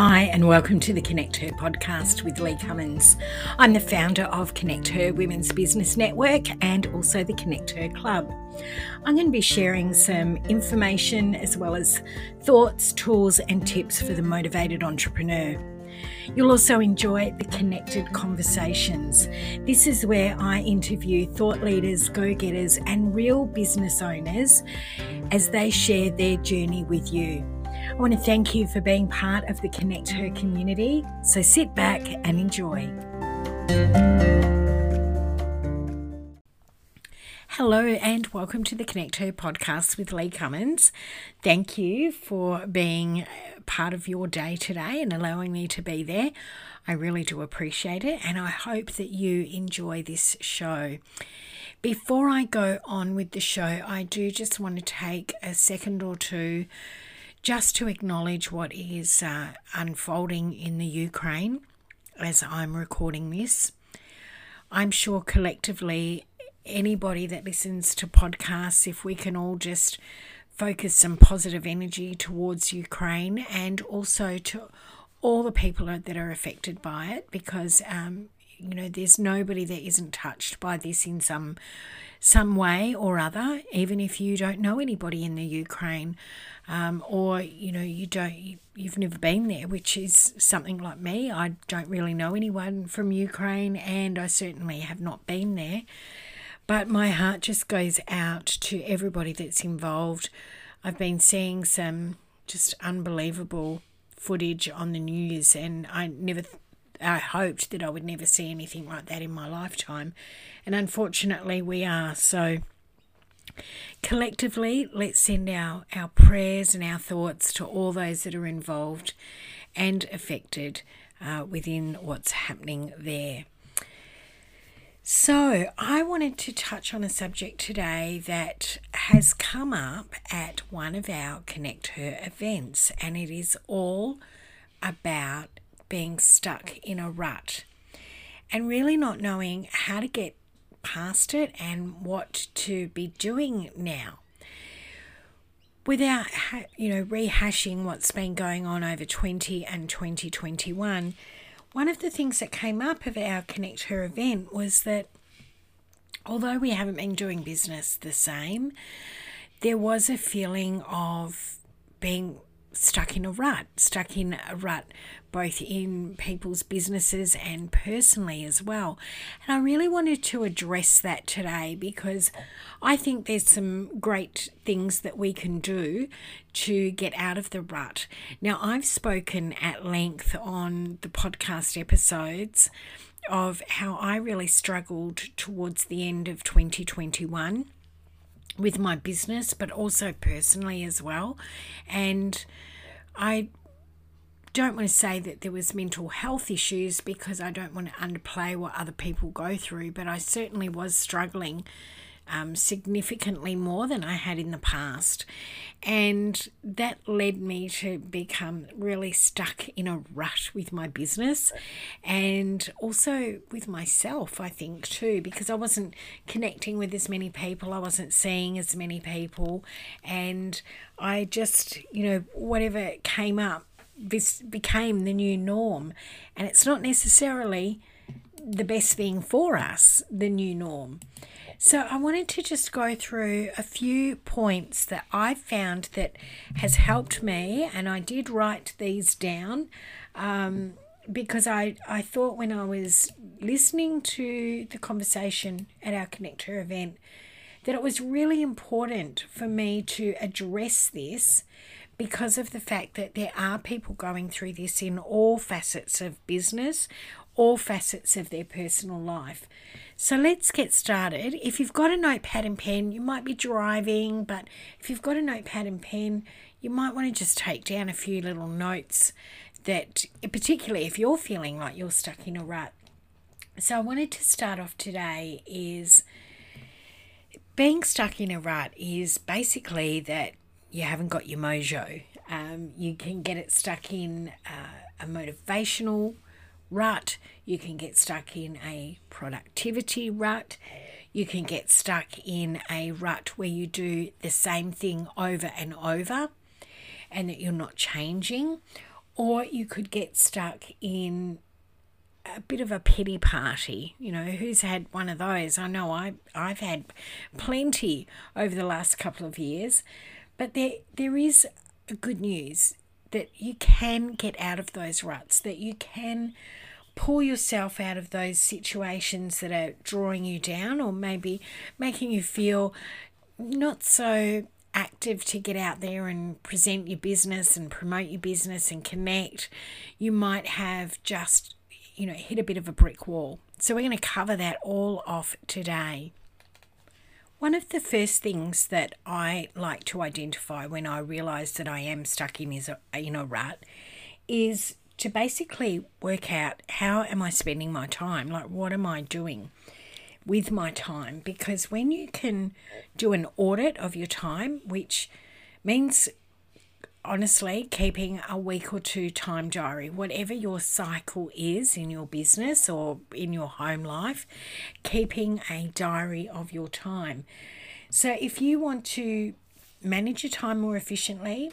Hi, and welcome to the Connect Her podcast with Lee Cummins. I'm the founder of Connect Her Women's Business Network and also the Connect Her Club. I'm going to be sharing some information as well as thoughts, tools, and tips for the motivated entrepreneur. You'll also enjoy the connected conversations. This is where I interview thought leaders, go getters, and real business owners as they share their journey with you. I want to thank you for being part of the Connect Her community. So sit back and enjoy. Hello, and welcome to the Connect Her podcast with Lee Cummins. Thank you for being part of your day today and allowing me to be there. I really do appreciate it, and I hope that you enjoy this show. Before I go on with the show, I do just want to take a second or two just to acknowledge what is uh, unfolding in the Ukraine as I'm recording this. I'm sure collectively, anybody that listens to podcasts, if we can all just focus some positive energy towards Ukraine and also to all the people that are affected by it, because um, you know there's nobody that isn't touched by this in some some way or other, even if you don't know anybody in the Ukraine um, or you know you don't you've never been there which is something like me. I don't really know anyone from ukraine and i certainly have not been there. But my heart just goes out to everybody that's involved. I've been seeing some just unbelievable footage on the news and i never I hoped that I would never see anything like that in my lifetime. And unfortunately, we are. So Collectively, let's send our, our prayers and our thoughts to all those that are involved and affected uh, within what's happening there. So, I wanted to touch on a subject today that has come up at one of our Connect Her events, and it is all about being stuck in a rut and really not knowing how to get past it and what to be doing now. Without you know rehashing what's been going on over 20 and 2021 one of the things that came up of our connect her event was that although we haven't been doing business the same there was a feeling of being stuck in a rut, stuck in a rut both in people's businesses and personally as well. And I really wanted to address that today because I think there's some great things that we can do to get out of the rut. Now, I've spoken at length on the podcast episodes of how I really struggled towards the end of 2021 with my business, but also personally as well. And I don't want to say that there was mental health issues because I don't want to underplay what other people go through, but I certainly was struggling um, significantly more than I had in the past. And that led me to become really stuck in a rut with my business and also with myself, I think, too, because I wasn't connecting with as many people, I wasn't seeing as many people, and I just, you know, whatever came up, became the new norm. And it's not necessarily the best thing for us, the new norm. So I wanted to just go through a few points that I found that has helped me, and I did write these down um, because I, I thought when I was listening to the conversation at our Connect Her event that it was really important for me to address this because of the fact that there are people going through this in all facets of business, all facets of their personal life. So let's get started. If you've got a notepad and pen, you might be driving, but if you've got a notepad and pen, you might want to just take down a few little notes that, particularly if you're feeling like you're stuck in a rut. So I wanted to start off today is being stuck in a rut is basically that you haven't got your mojo. Um, you can get it stuck in uh, a motivational rut. You can get stuck in a productivity rut. You can get stuck in a rut where you do the same thing over and over and that you're not changing. or you could get stuck in a bit of a pity party. You know, who's had one of those? I know I I've had plenty over the last couple of years, but there there is good news that you can get out of those ruts, that you can pull yourself out of those situations that are drawing you down or maybe making you feel not so active to get out there and present your business and promote your business and connect, you might have just, you know, hit a bit of a brick wall. So we're going to cover that all off today. One of the first things that I like to identify when I realize that I am stuck in is a, in a rut is to basically work out how am I spending my time? Like what am I doing? with my time because when you can do an audit of your time, which means honestly keeping a week or two time diary, whatever your cycle is in your business or in your home life, keeping a diary of your time. So if you want to manage your time more efficiently,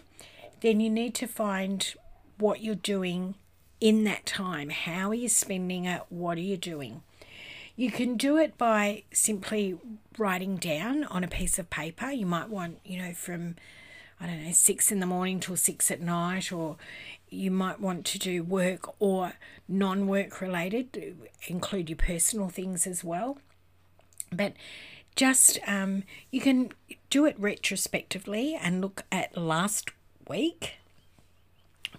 then you need to find what you're doing in that time. How are you spending it? What are you doing? You can do it by simply writing down on a piece of paper. You might want, you know, from, I don't know, six in the morning till six at night, or you might want to do work or non work related, include your personal things as well. But just um, you can do it retrospectively and look at last week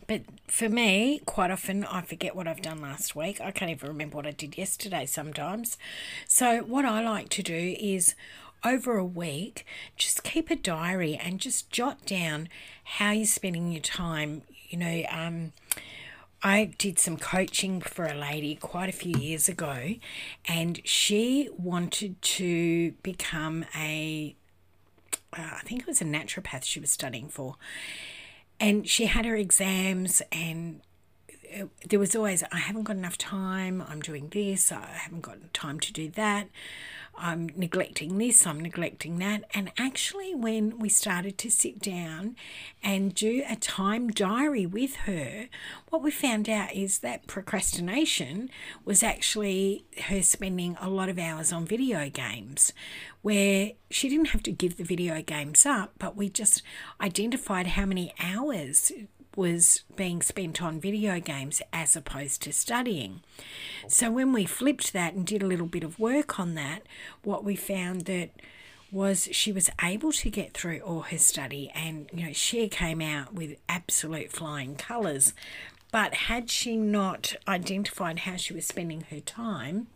but for me, quite often I forget what I've done last week. I can't even remember what I did yesterday sometimes. So, what I like to do is over a week, just keep a diary and just jot down how you're spending your time. You know, um, I did some coaching for a lady quite a few years ago, and she wanted to become a, uh, I think it was a naturopath she was studying for and she had her exams and there was always i haven't got enough time i'm doing this i haven't got time to do that i'm neglecting this i'm neglecting that. And actually when we started to sit down and do a time diary with her what we found out is that procrastination was actually her spending a lot of hours on video games where she didn't have to give the video games up, but we just identified how many hours was being spent on video games as opposed to studying. So when we flipped that and did a little bit of work on that, what we found that was she was able to get through all her study and you know she came out with absolute flying colors but had she not identified how she was spending her time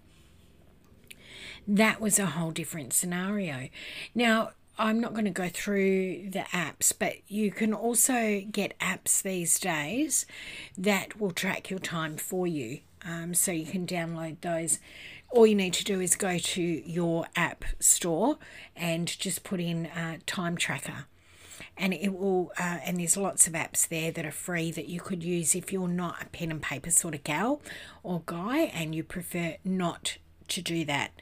that was a whole different scenario. Now, I'm not going to go through the apps, but you can also get apps these days that will track your time for you. Um, so you can download those. All you need to do is go to your app store and just put in uh, time tracker. And it will, uh, and there's lots of apps there that are free that you could use if you're not a pen and paper sort of gal or guy and you prefer not to do that.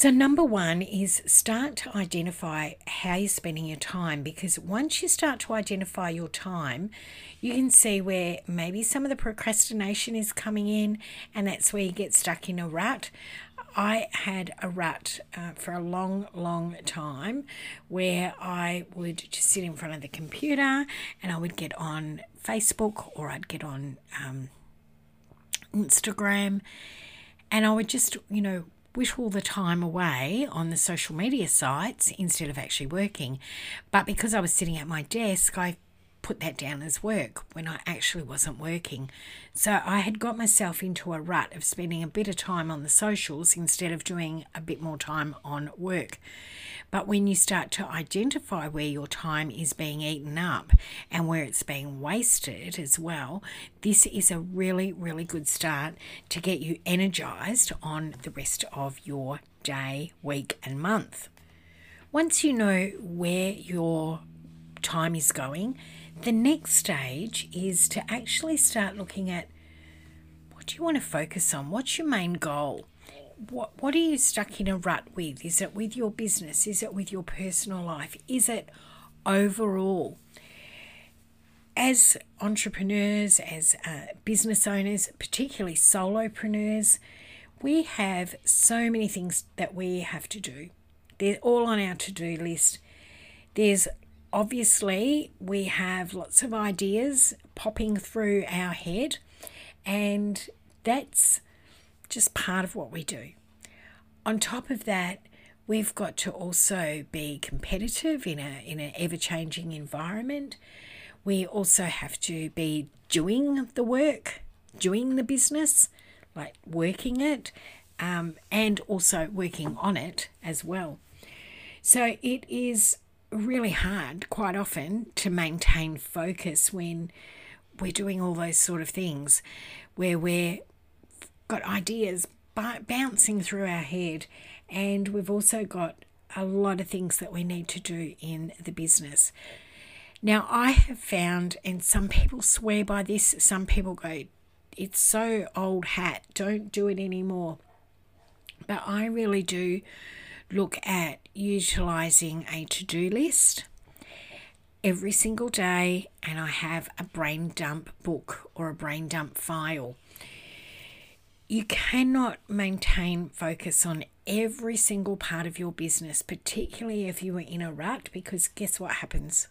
So, number one is start to identify how you're spending your time because once you start to identify your time, you can see where maybe some of the procrastination is coming in, and that's where you get stuck in a rut. I had a rut uh, for a long, long time where I would just sit in front of the computer and I would get on Facebook or I'd get on um, Instagram and I would just, you know, whittle the time away on the social media sites instead of actually working. But because I was sitting at my desk, I put that down as work when I actually wasn't working. So I had got myself into a rut of spending a bit of time on the socials instead of doing a bit more time on work. But when you start to identify where your time is being eaten up and where it's being wasted as well, this is a really, really good start to get you energized on the rest of your day, week, and month. Once you know where your time is going, the next stage is to actually start looking at what do you want to focus on? What's your main goal? What what are you stuck in a rut with? Is it with your business? Is it with your personal life? Is it overall? as entrepreneurs, as uh, business owners, particularly solopreneurs, we have so many things that we have to do. They're all on our to do list. There's obviously, we have lots of ideas popping through our head, and that's just part of what we do. On top of that, we've got to also be competitive in a in an ever changing environment. We also have to be doing the work, doing the business, like working it, um, and also working on it as well. So it is really hard quite often to maintain focus when we're doing all those sort of things where we're got ideas bouncing through our head and we've also got a lot of things that we need to do in the business. Now, I have found, and some people swear by this, some people go, it's so old hat, don't do it anymore. But I really do look at utilizing a to do list every single day, and I have a brain dump book or a brain dump file. You cannot maintain focus on every single part of your business, particularly if you are in a rut, because guess what happens?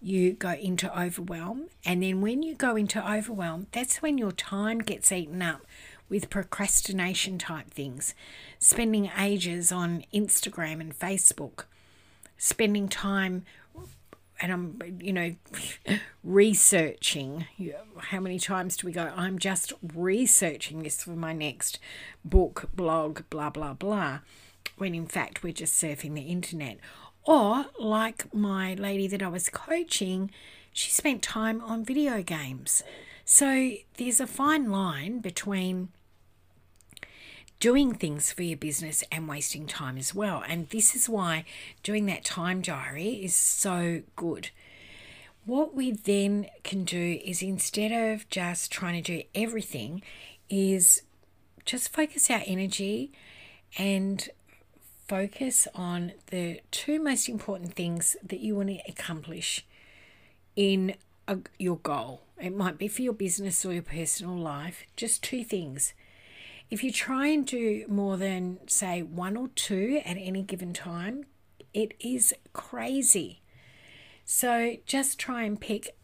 You go into overwhelm, and then when you go into overwhelm, that's when your time gets eaten up with procrastination type things, spending ages on Instagram and Facebook, spending time and I'm, you know, researching. How many times do we go? I'm just researching this for my next book, blog, blah, blah, blah, when in fact we're just surfing the internet. Or, like my lady that I was coaching, she spent time on video games. So, there's a fine line between doing things for your business and wasting time as well. And this is why doing that time diary is so good. What we then can do is instead of just trying to do everything, is just focus our energy and focus on the two most important things that you want to accomplish in a, your goal. It might be for your business or your personal life, just two things. If you try and do more than, say, one or two at any given time, it is crazy. So just try and pick,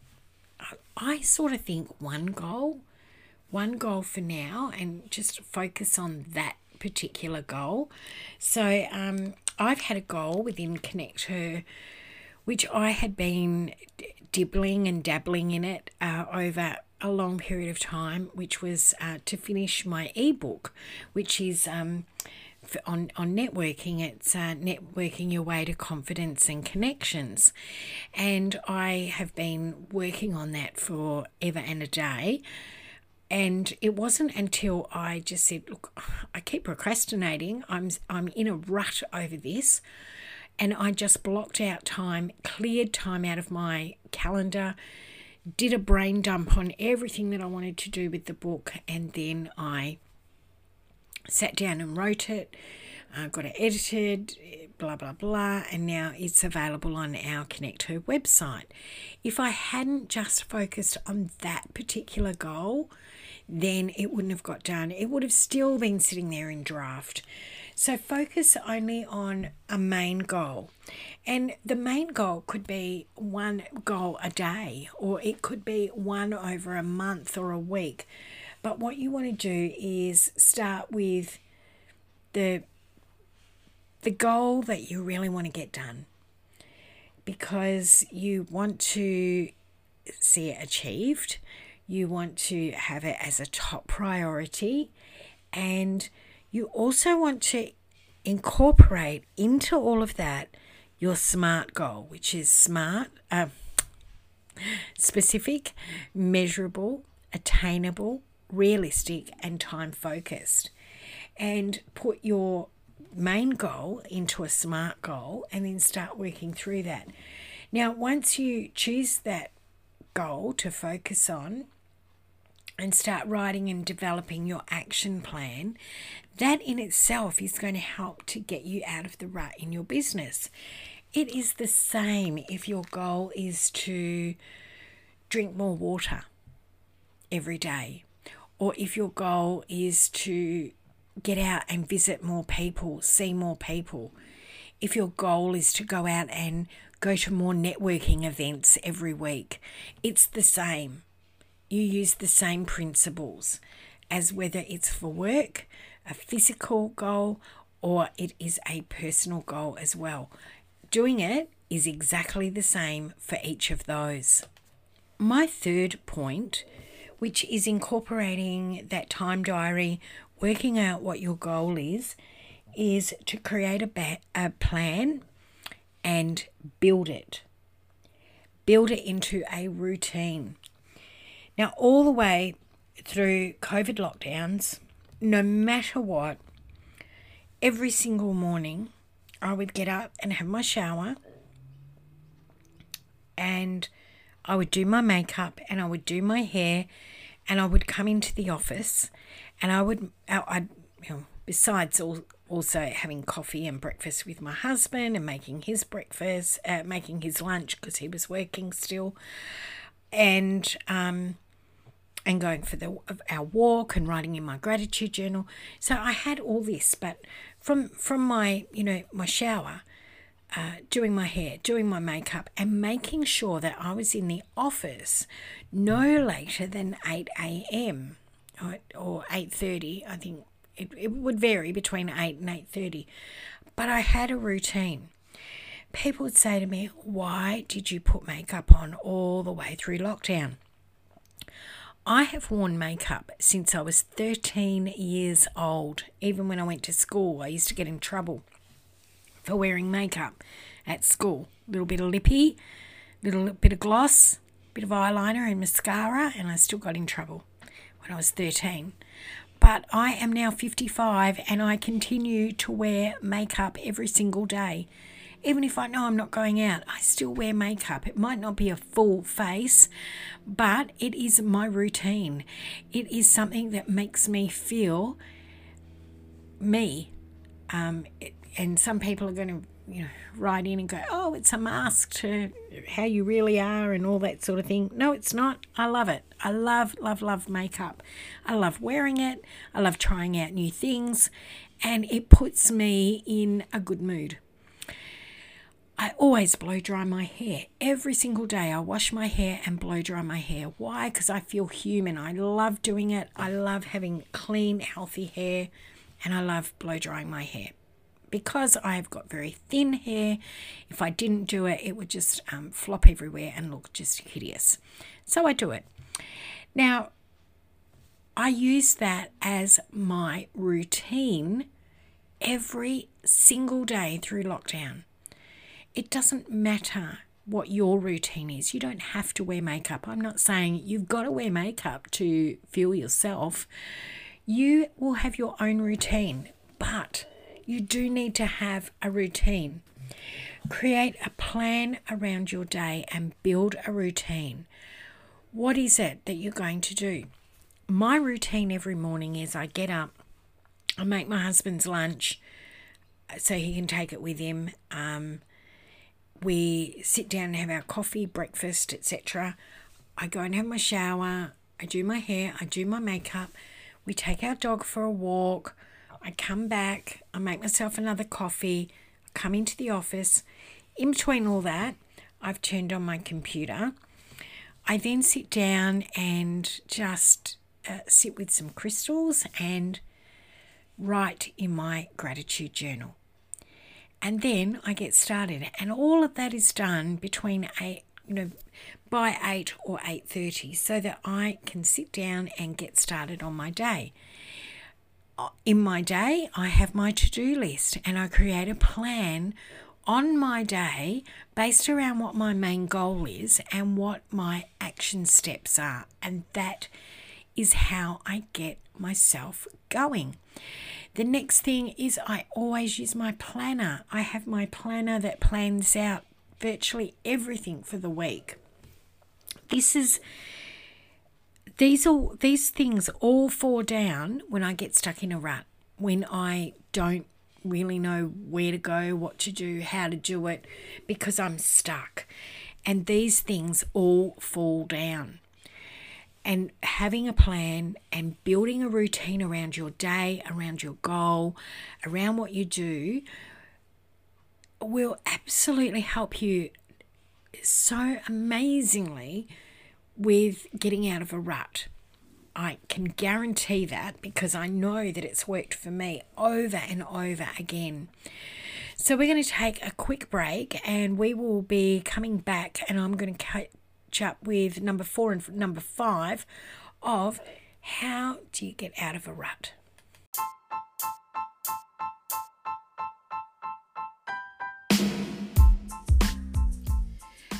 I sort of think one goal, one goal for now, and just focus on that particular goal. So um, I've had a goal within Connect Her, which I had been dibbling and dabbling in it uh, over a long period of time, which was uh, to finish my ebook, which is um, on, on networking. It's uh, networking your way to confidence and connections. And I have been working on that for ever and a day. And it wasn't until I just said, "Look, I keep procrastinating. I'm I'm in a rut over this." And I just blocked out time, cleared time out of my calendar, did a brain dump on everything that I wanted to do with the book, and then I sat down and wrote it, uh, got it edited, blah, blah, blah, and now it's available on our Connect Her website. If I hadn't just focused on that particular goal, then it wouldn't have got done. It would have still been sitting there in draft. So focus only on a main goal. And the main goal could be one goal a day, or it could be one over a month or a week. But what you want to do is start with the the goal that you really want to get done because you want to see it achieved, you want to have it as a top priority, and you also want to incorporate into all of that your SMART goal, which is smart, uh, specific, measurable, attainable, realistic, and time focused. And put your main goal into a SMART goal and then start working through that. Now, once you choose that goal to focus on, and start writing and developing your action plan, that in itself is going to help to get you out of the rut in your business. It is the same if your goal is to drink more water every day. Or if your goal is to get out and visit more people, see more people. If your goal is to go out and go to more networking events every week, it's the same. You use the same principles as whether it's for work, a physical goal, or it is a personal goal as well. Doing it is exactly the same for each of those. My third point, which is incorporating that time diary, working out what your goal is, is to create a, ba- a plan and build it. Build it into a routine. Now, all the way through COVID lockdowns, no matter what, every single morning I would get up and have my shower and I would do my makeup and I would do my hair and I would come into the office and I would, I'd, you know, besides all, also having coffee and breakfast with my husband and making his breakfast, uh, making his lunch because he was working still, and um, and going for the our walk and writing in my gratitude journal. So I had all this, but from from my you know my shower, uh, doing my hair, doing my makeup, and making sure that I was in the office no later than eight a.m. or, or eight thirty. I think it, it would vary between 8 and 8.30 but i had a routine people would say to me why did you put makeup on all the way through lockdown I have worn makeup since I was 13 years old. Even when I went to school, I used to get in trouble for wearing makeup at school. A little bit of lippy, little bit of gloss, bit of eyeliner and mascara, and I still got in trouble when I was 13 but I am now 55 and I continue to wear makeup every single day. Even if I know I'm not going out, I still wear makeup. It might not be a full face, but it is my routine. It is something that makes me feel me. Um, it, and some people are going to you know, write in and go, oh, it's a mask to how you really are and all that sort of thing. No, it's not. I love it. I love, love, love makeup. I love wearing it. I love trying out new things. And it puts me in a good mood. I always blow dry my hair. Every single day, I wash my hair and blow dry my hair. Why? Because I feel human. I love doing it. I love having clean, healthy hair. And I love blow drying my hair because I've got very thin hair, if I didn't do it, it would just um, flop everywhere and look just hideous. So I do it. Now, I use that as my routine every single day through lockdown. It doesn't matter what your routine is. You don't have to wear makeup. I'm not saying you've got to wear makeup to feel yourself. You will have your own routine, but you do need to have a routine. Create a plan around your day and build a routine. What is it that you're going to do? My routine every morning is I get up, I make my husband's lunch so he can take it with him. Um, we sit down and have our coffee, breakfast, etc. I go and have my shower, I do my hair, I do my makeup. We take our dog for a walk. I come back, I make myself another coffee, I come into the office. In between all that, I've turned on my computer. I then sit down and just uh, sit with some crystals and write in my gratitude journal. And then I get started, and all of that is done between eight, you know, by eight or eight thirty, so that I can sit down and get started on my day uh, in my day, I have my to do list and I create a plan on my day based around what my main goal is and what my action steps are. And that is how I get myself going. The next thing is I always use my planner. I have my planner that plans out virtually everything for the week. This is these all these things all fall down when I get stuck in a rut, when I don't really know where to go, what to do, how to do it, because I'm stuck. And these things all fall down. And having a plan and building a routine around your day, around your goal, around what you do will absolutely help you so amazingly with getting out of a rut. I can guarantee that because I know that it's worked for me over and over again. So, we're going to take a quick break and we will be coming back, and I'm going to up with number four and number five of how do you get out of a rut.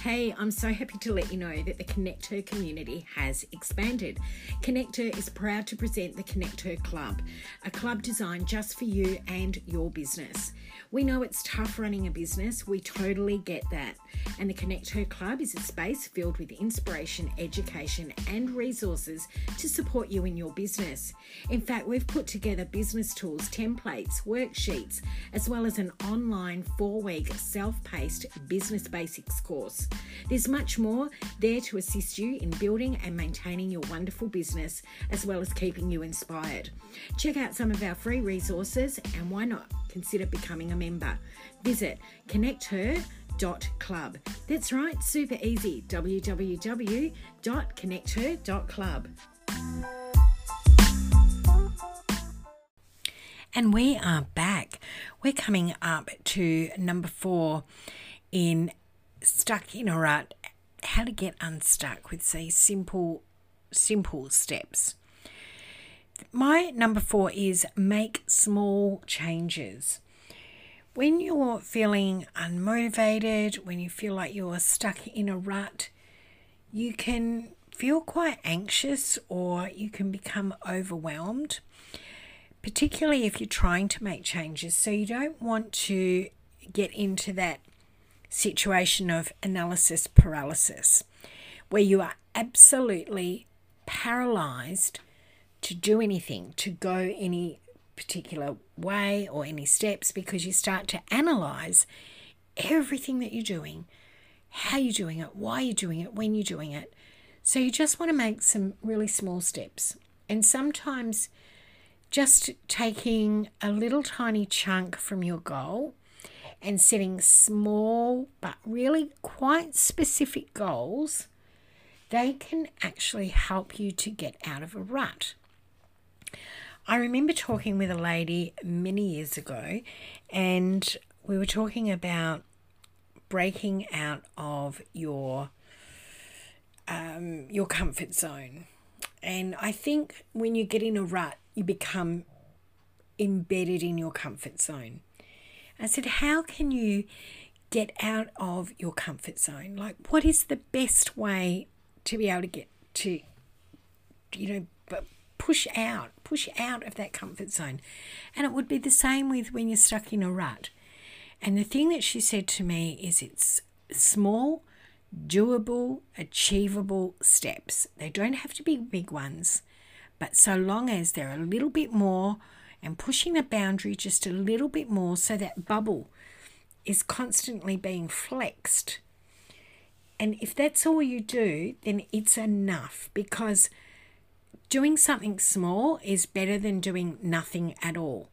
Hey, I'm so happy to let you know that the Connect Her community has expanded. Connect Her is proud to present the Connect Her Club, a club designed just for you and your business. We know it's tough running a business, we totally get that. And the Connect Her Club is a space filled with inspiration, education, and resources to support you in your business. In fact, we've put together business tools, templates, worksheets, as well as an online four week self paced business basics course. There's much more there to assist you in building and maintaining your wonderful business, as well as keeping you inspired. Check out some of our free resources and why not consider becoming a member? Visit connecther.club. That's right, super easy www.connecther.club. And we are back. We're coming up to number four in stuck in a rut, how to get unstuck with these simple, simple steps. My number four is make small changes. When you're feeling unmotivated, when you feel like you're stuck in a rut, you can feel quite anxious or you can become overwhelmed, particularly if you're trying to make changes. So you don't want to get into that situation of analysis paralysis, where you are absolutely paralyzed to do anything, to go any particular way or any steps, because you start to analyze everything that you're doing, how you're doing it, why you're doing it, when you're doing it. So you just want to make some really small steps. And sometimes just taking a little tiny chunk from your goal and setting small but really quite specific goals, they can actually help you to get out of a rut. I remember talking with a lady many years ago, and we were talking about breaking out of your um, your comfort zone. And I think when you get in a rut, you become embedded in your comfort zone. I said, How can you get out of your comfort zone? Like, what is the best way to be able to get to, you know, push out, push out of that comfort zone? And it would be the same with when you're stuck in a rut. And the thing that she said to me is it's small, doable, achievable steps. They don't have to be big ones, but so long as they're a little bit more and pushing the boundary just a little bit more so that bubble is constantly being flexed. And if that's all you do, then it's enough because doing something small is better than doing nothing at all.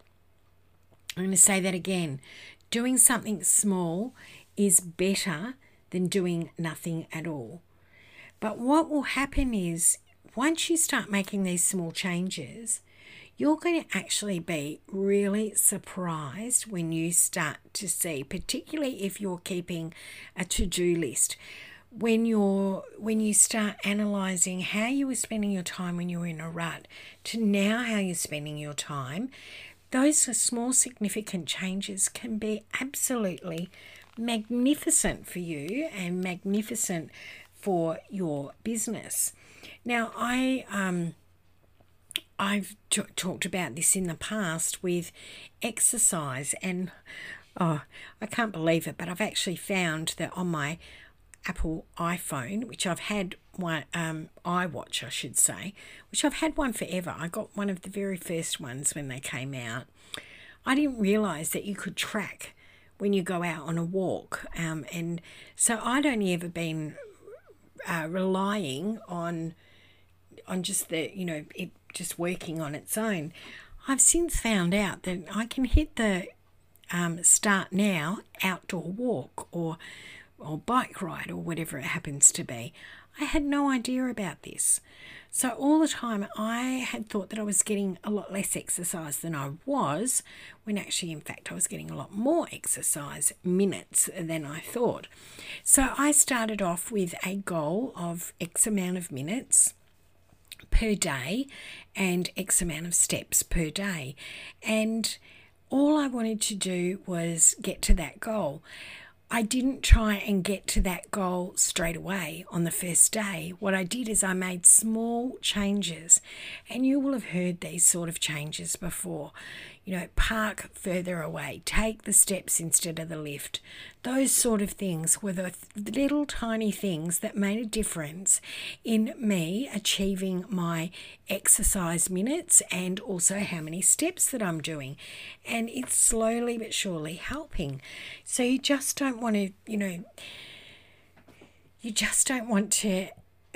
I'm going to say that again. Doing something small is better than doing nothing at all. But what will happen is once you start making these small changes, you're going to actually be really surprised when you start to see, particularly if you're keeping a to-do list. When you're when you start analyzing how you were spending your time when you were in a rut to now how you're spending your time, those small significant changes can be absolutely magnificent for you and magnificent for your business. Now, I um, I've t- talked about this in the past with exercise, and oh, I can't believe it, but I've actually found that on my Apple iPhone, which I've had one, um, iWatch, I should say, which I've had one forever. I got one of the very first ones when they came out. I didn't realize that you could track when you go out on a walk. Um, and so I'd only ever been uh, relying on on just the you know it just working on its own. I've since found out that I can hit the um, start now outdoor walk or or bike ride or whatever it happens to be. I had no idea about this. So, all the time, I had thought that I was getting a lot less exercise than I was, when actually, in fact, I was getting a lot more exercise minutes than I thought. So, I started off with a goal of X amount of minutes per day and X amount of steps per day. And all I wanted to do was get to that goal. I didn't try and get to that goal straight away on the first day. What I did is I made small changes, and you will have heard these sort of changes before you know, park further away, take the steps instead of the lift. Those sort of things were the little tiny things that made a difference in me achieving my exercise minutes and also how many steps that I'm doing. And it's slowly but surely helping. So you just don't want to, you know, you just don't want to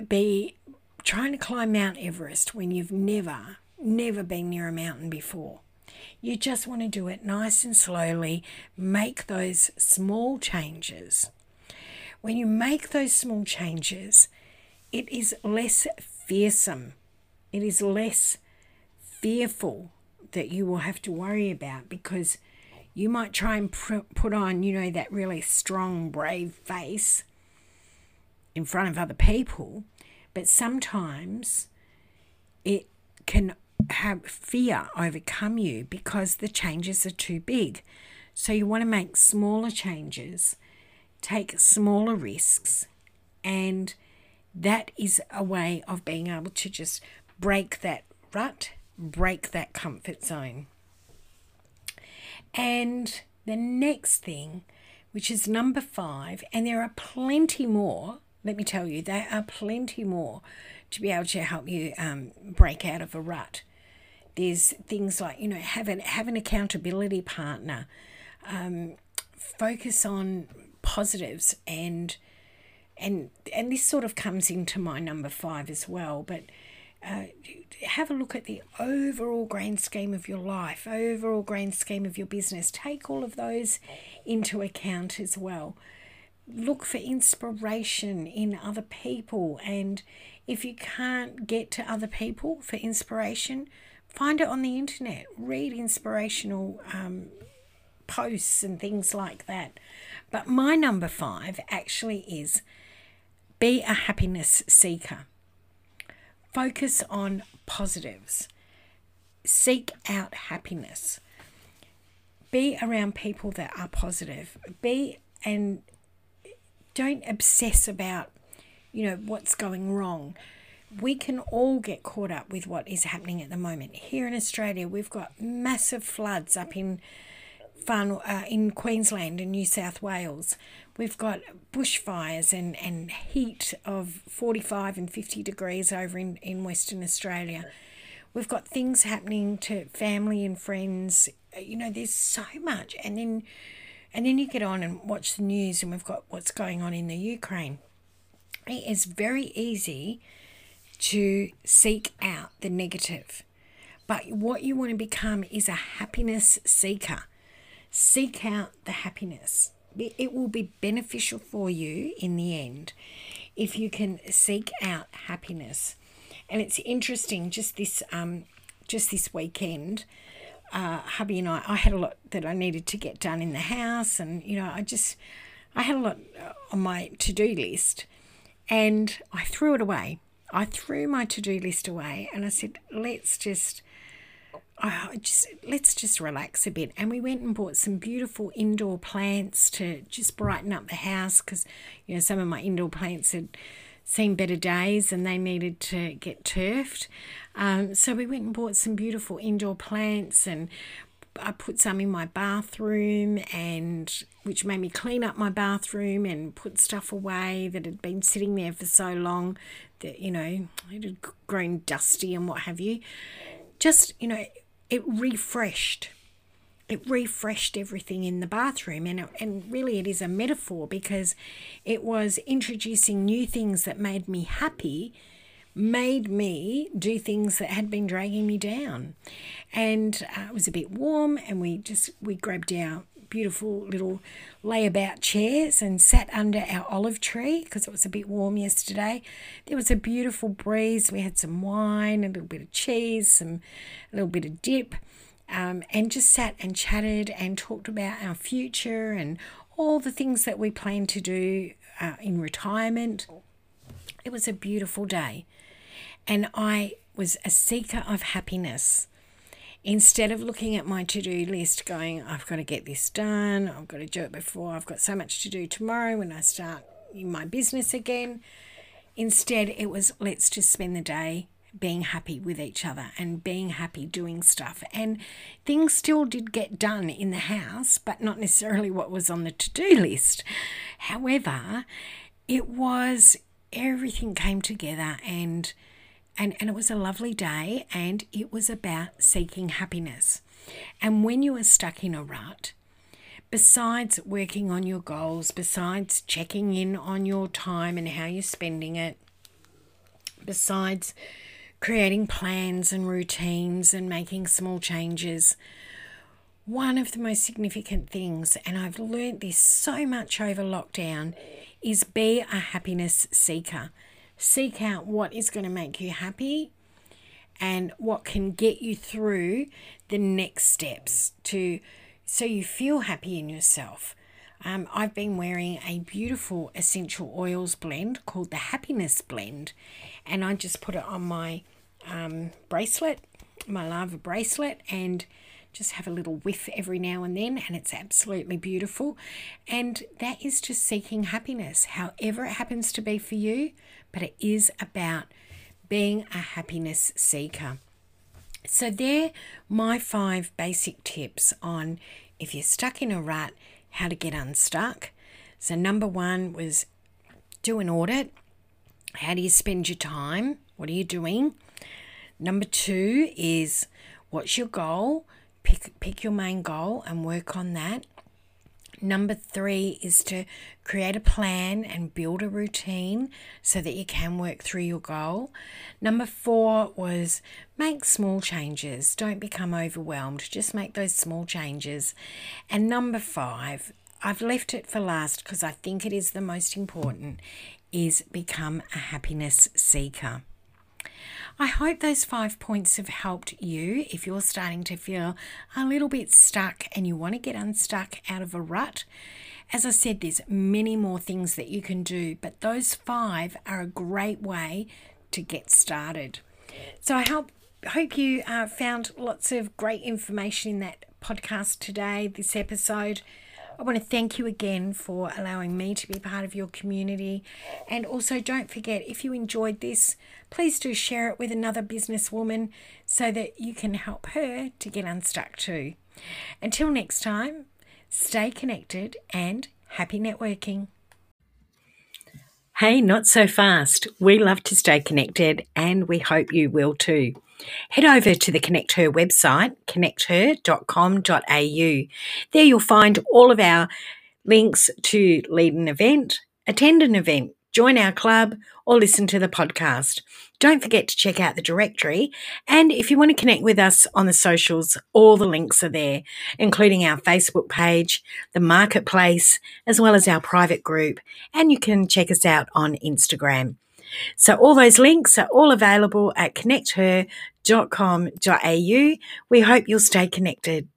be trying to climb Mount Everest when you've never, never been near a mountain before. You just want to do it nice and slowly, make those small changes. When you make those small changes, it is less fearsome, it is less fearful that you will have to worry about because you might try and put on, you know, that really strong, brave face in front of other people, but sometimes it can have fear overcome you because the changes are too big. So you want to make smaller changes, take smaller risks, and that is a way of being able to just break that rut, break that comfort zone. And the next thing, which is number five, and there are plenty more, let me tell you, there are plenty more to be able to help you um, break out of a rut. There's things like, you know, have an, have an accountability partner, um, focus on positives and and and this sort of comes into my number five as well but uh, have a look at the overall grand scheme of your life overall grand scheme of your business. Take all of those into account as well. Look for inspiration in other people and if you can't get to other people for inspiration Find it on the internet. Read inspirational um, posts and things like that. But my number five actually is be a happiness seeker. Focus on positives. Seek out happiness. Be around people that are positive. Be and don't obsess about, you know, what's going wrong we can all get caught up with what is happening at the moment. Here in Australia, we've got massive floods up in far, uh, in Queensland and New South Wales. We've got bushfires and, and heat of 45 and 50 degrees over in, in Western Australia. We've got things happening to family and friends. You know, there's so much. And then and then you get on and watch the news and we've got what's going on in the Ukraine. It is very easy to seek out the negative. But what you want to become is a happiness seeker. Seek out the happiness. It will be beneficial for you in the end if you can seek out happiness. And it's interesting, just this um, just this weekend, uh, hubby and I, I had a lot that I needed to get done in the house, and you know, I just I had a lot on my to do list, and I threw it away I threw my to do list away and I said, let's just. Uh, just let's just relax a bit and we went and bought some beautiful indoor plants to just brighten up the house because you know some of my indoor plants had seen better days and they needed to get turfed um, so we went and bought some beautiful indoor plants and I put some in my bathroom and which made me clean up my bathroom and put stuff away that had been sitting there for so long that you know it had grown dusty and what have you. Just you know it refreshed. It refreshed everything in the bathroom and and really it is a metaphor because it was introducing new things that made me happy made me do things that had been dragging me down and uh, it was a bit warm and we just we grabbed our beautiful little layabout chairs and sat under our olive tree because it was a bit warm yesterday. There was a beautiful breeze. We had some wine, a little bit of cheese, some a little bit of dip, um, and just sat and chatted and talked about our future and all the things that we plan to do uh, in retirement. It was a beautiful day, and I was a seeker of happiness. Instead of looking at my to do list, going, I've got to get this done, I've got to do it before, I've got so much to do tomorrow when I start my business again. Instead, it was let's just spend the day being happy with each other and being happy doing stuff. And things still did get done in the house, but not necessarily what was on the to do list. However, it was everything came together and and, and it was a lovely day and it was about seeking happiness. And when you are stuck in a rut, besides working on your goals, besides checking in on your time and how you're spending it, besides creating plans and routines and making small changes. One of the most significant things, and I've learned this so much over lockdown, is be a happiness seeker. Seek out what is going to make you happy and what can get you through the next steps to so you feel happy in yourself. Um, I've been wearing a beautiful essential oils blend called the Happiness Blend, and I just put it on my um, bracelet, my lava bracelet, and just have a little whiff every now and then, and it's absolutely beautiful. And that is just seeking happiness, however it happens to be for you, but it is about being a happiness seeker. So, they're my five basic tips on if you're stuck in a rut, how to get unstuck. So, number one was do an audit. How do you spend your time? What are you doing? Number two is what's your goal? Pick, pick your main goal and work on that. Number three is to create a plan and build a routine so that you can work through your goal. Number four was make small changes. Don't become overwhelmed, just make those small changes. And number five, I've left it for last because I think it is the most important, is become a happiness seeker. I hope those five points have helped you if you're starting to feel a little bit stuck and you want to get unstuck out of a rut. As I said, there's many more things that you can do, but those five are a great way to get started. So I hope hope you uh, found lots of great information in that podcast today, this episode. I want to thank you again for allowing me to be part of your community. And also, don't forget if you enjoyed this, please do share it with another businesswoman so that you can help her to get unstuck too. Until next time, stay connected and happy networking. Hey, not so fast. We love to stay connected and we hope you will too. Head over to the Connect Her website, connecther.com.au. There you'll find all of our links to lead an event, attend an event, join our club, or listen to the podcast. Don't forget to check out the directory. And if you want to connect with us on the socials, all the links are there, including our Facebook page, the marketplace, as well as our private group. And you can check us out on Instagram. So all those links are all available at connecther.com.au. We hope you'll stay connected.